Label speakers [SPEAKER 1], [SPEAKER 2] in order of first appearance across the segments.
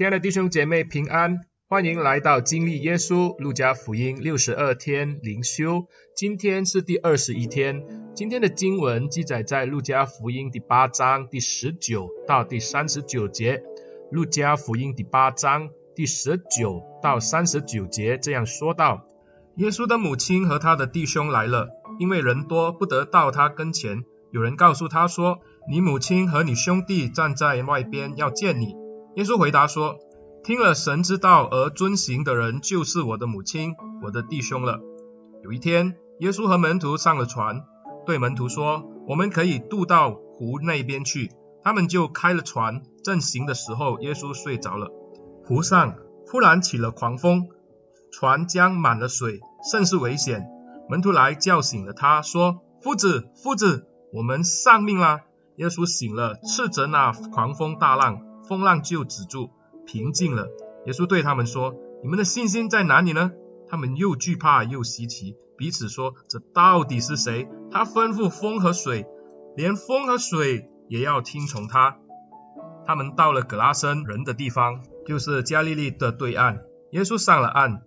[SPEAKER 1] 亲爱的弟兄姐妹平安，欢迎来到经历耶稣路加福音六十二天灵修。今天是第二十一天，今天的经文记载在路加福音第八章第十九到第三十九节。路加福音第八章第十九到三十九节这样说道：耶稣的母亲和他的弟兄来了，因为人多，不得到他跟前。有人告诉他说：“你母亲和你兄弟站在外边，要见你。”耶稣回答说：“听了神之道而遵行的人，就是我的母亲、我的弟兄了。”有一天，耶稣和门徒上了船，对门徒说：“我们可以渡到湖那边去。”他们就开了船，正行的时候，耶稣睡着了。湖上忽然起了狂风，船将满了水，甚是危险。门徒来叫醒了他，说：“夫子，夫子，我们丧命啦！”耶稣醒了，斥责那狂风大浪。风浪就止住，平静了。耶稣对他们说：“你们的信心在哪里呢？”他们又惧怕又稀奇，彼此说：“这到底是谁？他吩咐风和水，连风和水也要听从他。”他们到了葛拉森人的地方，就是加利利的对岸。耶稣上了岸，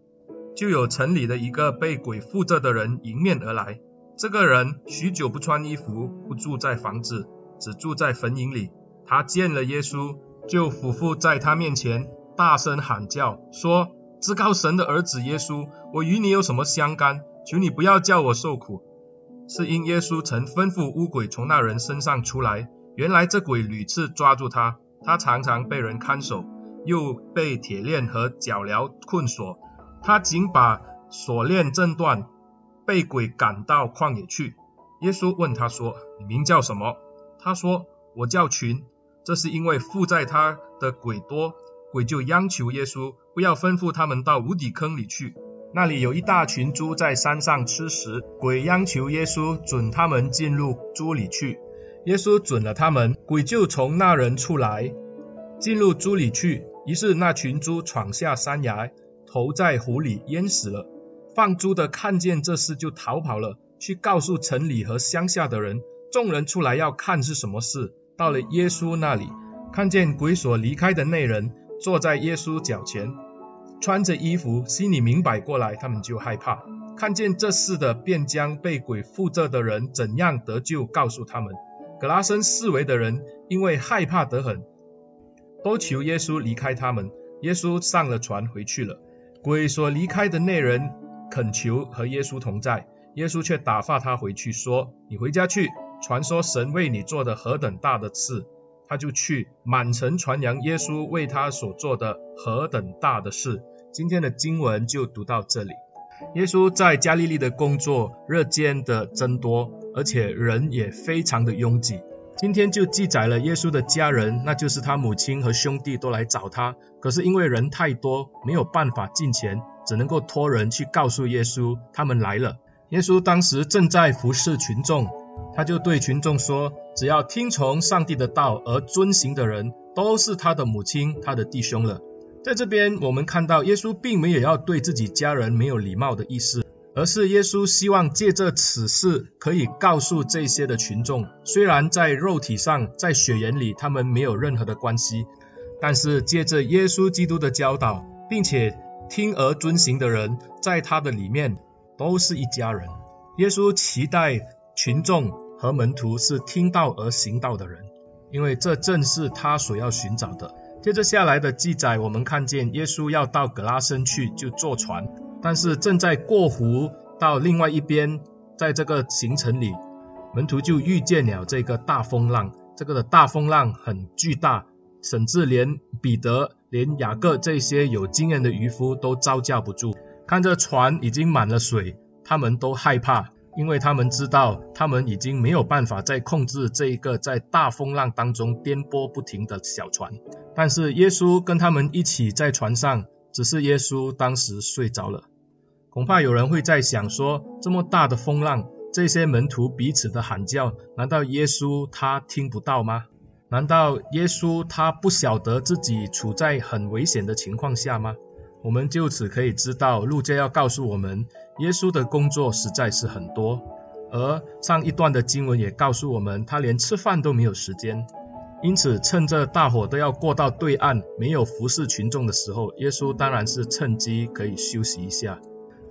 [SPEAKER 1] 就有城里的一个被鬼附着的人迎面而来。这个人许久不穿衣服，不住在房子，只住在坟茔里。他见了耶稣。就俯伏在他面前，大声喊叫，说：“至高神的儿子耶稣，我与你有什么相干？求你不要叫我受苦。”是因耶稣曾吩咐污鬼从那人身上出来。原来这鬼屡次抓住他，他常常被人看守，又被铁链和脚镣困锁。他仅把锁链挣断，被鬼赶到旷野去。耶稣问他说：“你名叫什么？”他说：“我叫群。”这是因为附在他的鬼多，鬼就央求耶稣不要吩咐他们到无底坑里去。那里有一大群猪在山上吃食，鬼央求耶稣准他们进入猪里去。耶稣准了他们，鬼就从那人出来，进入猪里去。于是那群猪闯下山崖，投在湖里淹死了。放猪的看见这事就逃跑了，去告诉城里和乡下的人。众人出来要看是什么事。到了耶稣那里，看见鬼所离开的那人坐在耶稣脚前，穿着衣服，心里明白过来，他们就害怕。看见这事的，便将被鬼附着的人怎样得救告诉他们。格拉森四围的人因为害怕得很，都求耶稣离开他们。耶稣上了船回去了。鬼所离开的那人恳求和耶稣同在，耶稣却打发他回去，说：“你回家去。”传说神为你做的何等大的事，他就去满城传扬耶稣为他所做的何等大的事。今天的经文就读到这里。耶稣在加利利的工作日渐的增多，而且人也非常的拥挤。今天就记载了耶稣的家人，那就是他母亲和兄弟都来找他，可是因为人太多，没有办法进前，只能够托人去告诉耶稣他们来了。耶稣当时正在服侍群众。他就对群众说：“只要听从上帝的道而遵行的人，都是他的母亲、他的弟兄了。”在这边，我们看到耶稣并没有要对自己家人没有礼貌的意思，而是耶稣希望借着此事可以告诉这些的群众，虽然在肉体上、在血缘里他们没有任何的关系，但是借着耶稣基督的教导，并且听而遵行的人，在他的里面都是一家人。耶稣期待群众。和门徒是听道而行道的人，因为这正是他所要寻找的。接着下来的记载，我们看见耶稣要到葛拉森去，就坐船，但是正在过湖到另外一边，在这个行程里，门徒就遇见了这个大风浪。这个的大风浪很巨大，甚至连彼得、连雅各这些有经验的渔夫都招架不住。看着船已经满了水，他们都害怕。因为他们知道，他们已经没有办法再控制这一个在大风浪当中颠簸不停的小船。但是耶稣跟他们一起在船上，只是耶稣当时睡着了。恐怕有人会在想说，这么大的风浪，这些门徒彼此的喊叫，难道耶稣他听不到吗？难道耶稣他不晓得自己处在很危险的情况下吗？我们就此可以知道，路加要告诉我们，耶稣的工作实在是很多，而上一段的经文也告诉我们，他连吃饭都没有时间。因此趁着大伙都要过到对岸，没有服侍群众的时候，耶稣当然是趁机可以休息一下。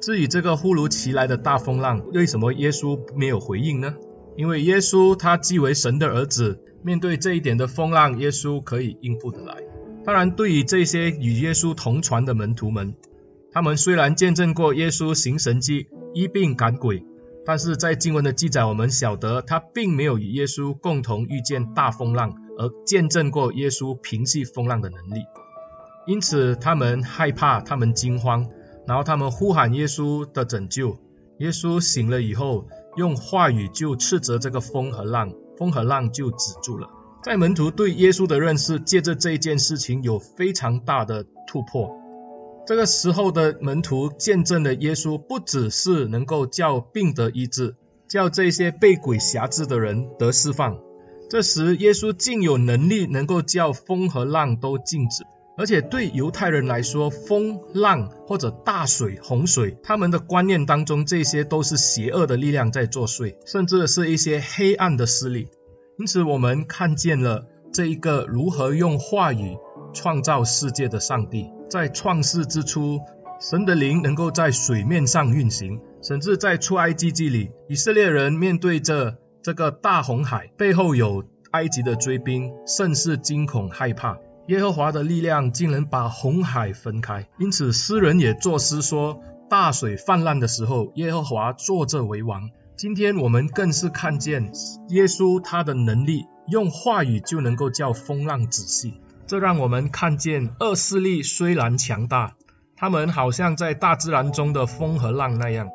[SPEAKER 1] 至于这个忽如其来的大风浪，为什么耶稣没有回应呢？因为耶稣他既为神的儿子，面对这一点的风浪，耶稣可以应付得来。当然，对于这些与耶稣同船的门徒们，他们虽然见证过耶稣行神迹、医病赶鬼，但是在经文的记载，我们晓得他并没有与耶稣共同遇见大风浪，而见证过耶稣平息风浪的能力。因此，他们害怕，他们惊慌，然后他们呼喊耶稣的拯救。耶稣醒了以后，用话语就斥责这个风和浪，风和浪就止住了。在门徒对耶稣的认识，借着这一件事情有非常大的突破。这个时候的门徒见证了耶稣不只是能够叫病得医治，叫这些被鬼辖制的人得释放。这时耶稣竟有能力能够叫风和浪都静止，而且对犹太人来说，风浪或者大水、洪水，他们的观念当中，这些都是邪恶的力量在作祟，甚至是一些黑暗的势力。因此，我们看见了这一个如何用话语创造世界的上帝。在创世之初，神的灵能够在水面上运行，甚至在出埃及记里，以色列人面对着这个大红海，背后有埃及的追兵，甚是惊恐害怕。耶和华的力量竟能把红海分开。因此，诗人也作诗说：大水泛滥的时候，耶和华坐着为王。今天我们更是看见耶稣他的能力，用话语就能够叫风浪止息。这让我们看见恶势力虽然强大，他们好像在大自然中的风和浪那样，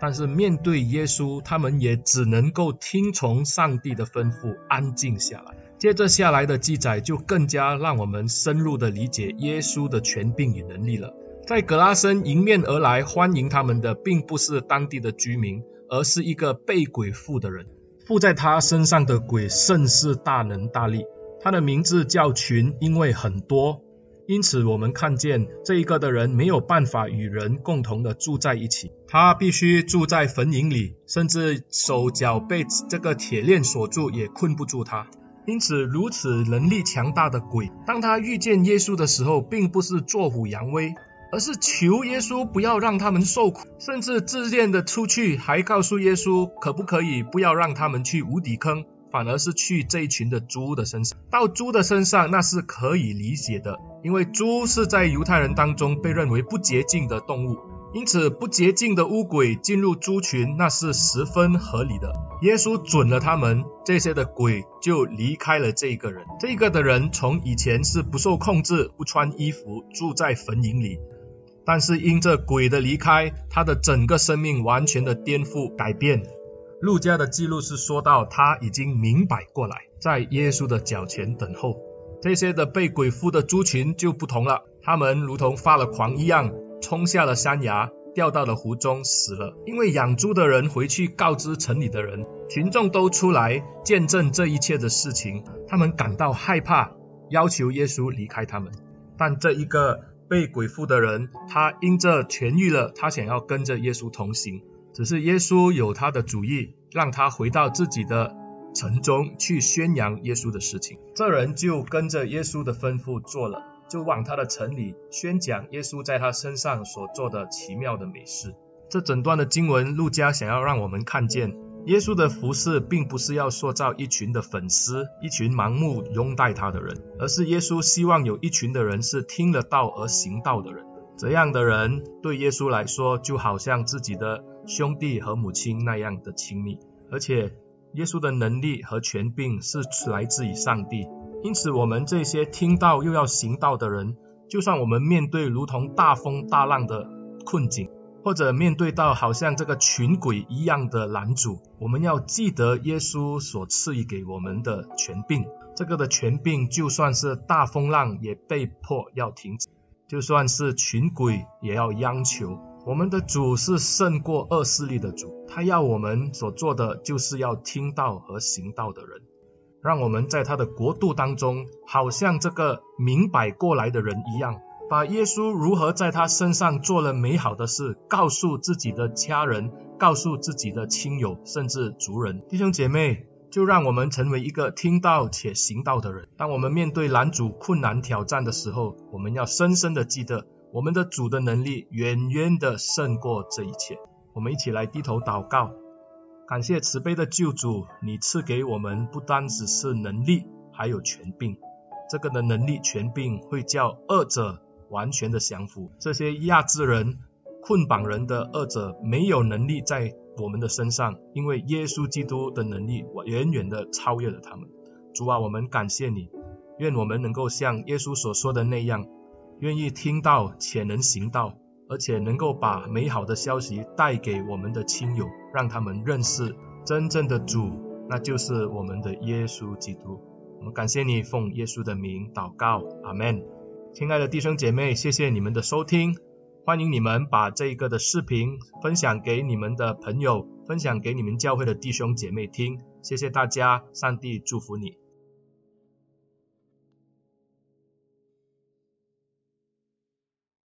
[SPEAKER 1] 但是面对耶稣，他们也只能够听从上帝的吩咐，安静下来。接着下来的记载就更加让我们深入的理解耶稣的权柄与能力了。在格拉森迎面而来欢迎他们的，并不是当地的居民。而是一个被鬼附的人，附在他身上的鬼甚是大能大力。他的名字叫群，因为很多，因此我们看见这一个的人没有办法与人共同的住在一起，他必须住在坟茔里，甚至手脚被这个铁链锁住也困不住他。因此，如此能力强大的鬼，当他遇见耶稣的时候，并不是坐虎扬威。而是求耶稣不要让他们受苦，甚至自荐的出去，还告诉耶稣可不可以不要让他们去无底坑，反而是去这一群的猪的身上。到猪的身上，那是可以理解的，因为猪是在犹太人当中被认为不洁净的动物，因此不洁净的污鬼进入猪群，那是十分合理的。耶稣准了他们，这些的鬼就离开了这个人。这个的人从以前是不受控制，不穿衣服，住在坟茔里。但是因这鬼的离开，他的整个生命完全的颠覆改变。路加的记录是说到他已经明白过来，在耶稣的脚前等候。这些的被鬼附的猪群就不同了，他们如同发了狂一样，冲下了山崖，掉到了湖中死了。因为养猪的人回去告知城里的人，群众都出来见证这一切的事情，他们感到害怕，要求耶稣离开他们。但这一个。被鬼附的人，他因着痊愈了，他想要跟着耶稣同行。只是耶稣有他的主意，让他回到自己的城中去宣扬耶稣的事情。这人就跟着耶稣的吩咐做了，就往他的城里宣讲耶稣在他身上所做的奇妙的美事。这整段的经文，路加想要让我们看见。耶稣的服事并不是要塑造一群的粉丝，一群盲目拥戴他的人，而是耶稣希望有一群的人是听了道而行道的人。这样的人对耶稣来说，就好像自己的兄弟和母亲那样的亲密。而且，耶稣的能力和权柄是来自于上帝。因此，我们这些听到又要行道的人，就算我们面对如同大风大浪的困境，或者面对到好像这个群鬼一样的拦阻，我们要记得耶稣所赐予给我们的权柄。这个的权柄，就算是大风浪也被迫要停止，就算是群鬼也要央求。我们的主是胜过恶势力的主，他要我们所做的就是要听道和行道的人，让我们在他的国度当中，好像这个明白过来的人一样。把耶稣如何在他身上做了美好的事，告诉自己的家人，告诉自己的亲友，甚至族人。弟兄姐妹，就让我们成为一个听道且行道的人。当我们面对拦阻、困难、挑战的时候，我们要深深的记得，我们的主的能力远远的胜过这一切。我们一起来低头祷告，感谢慈悲的救主，你赐给我们不单只是能力，还有权柄。这个的能力、权柄会叫恶者完全的降服。这些压制人、捆绑人的恶者没有能力在我们的身上，因为耶稣基督的能力远远的超越了他们。主啊，我们感谢你，愿我们能够像耶稣所说的那样，愿意听到且能行道，而且能够把美好的消息带给我们的亲友，让他们认识真正的主，那就是我们的耶稣基督。我们感谢你，奉耶稣的名祷告，阿门。亲爱的弟兄姐妹，谢谢你们的收听。欢迎你们把这一个的视频分享给你们的朋友，分享给你们教会的弟兄姐妹听。谢谢大家，上帝祝福你。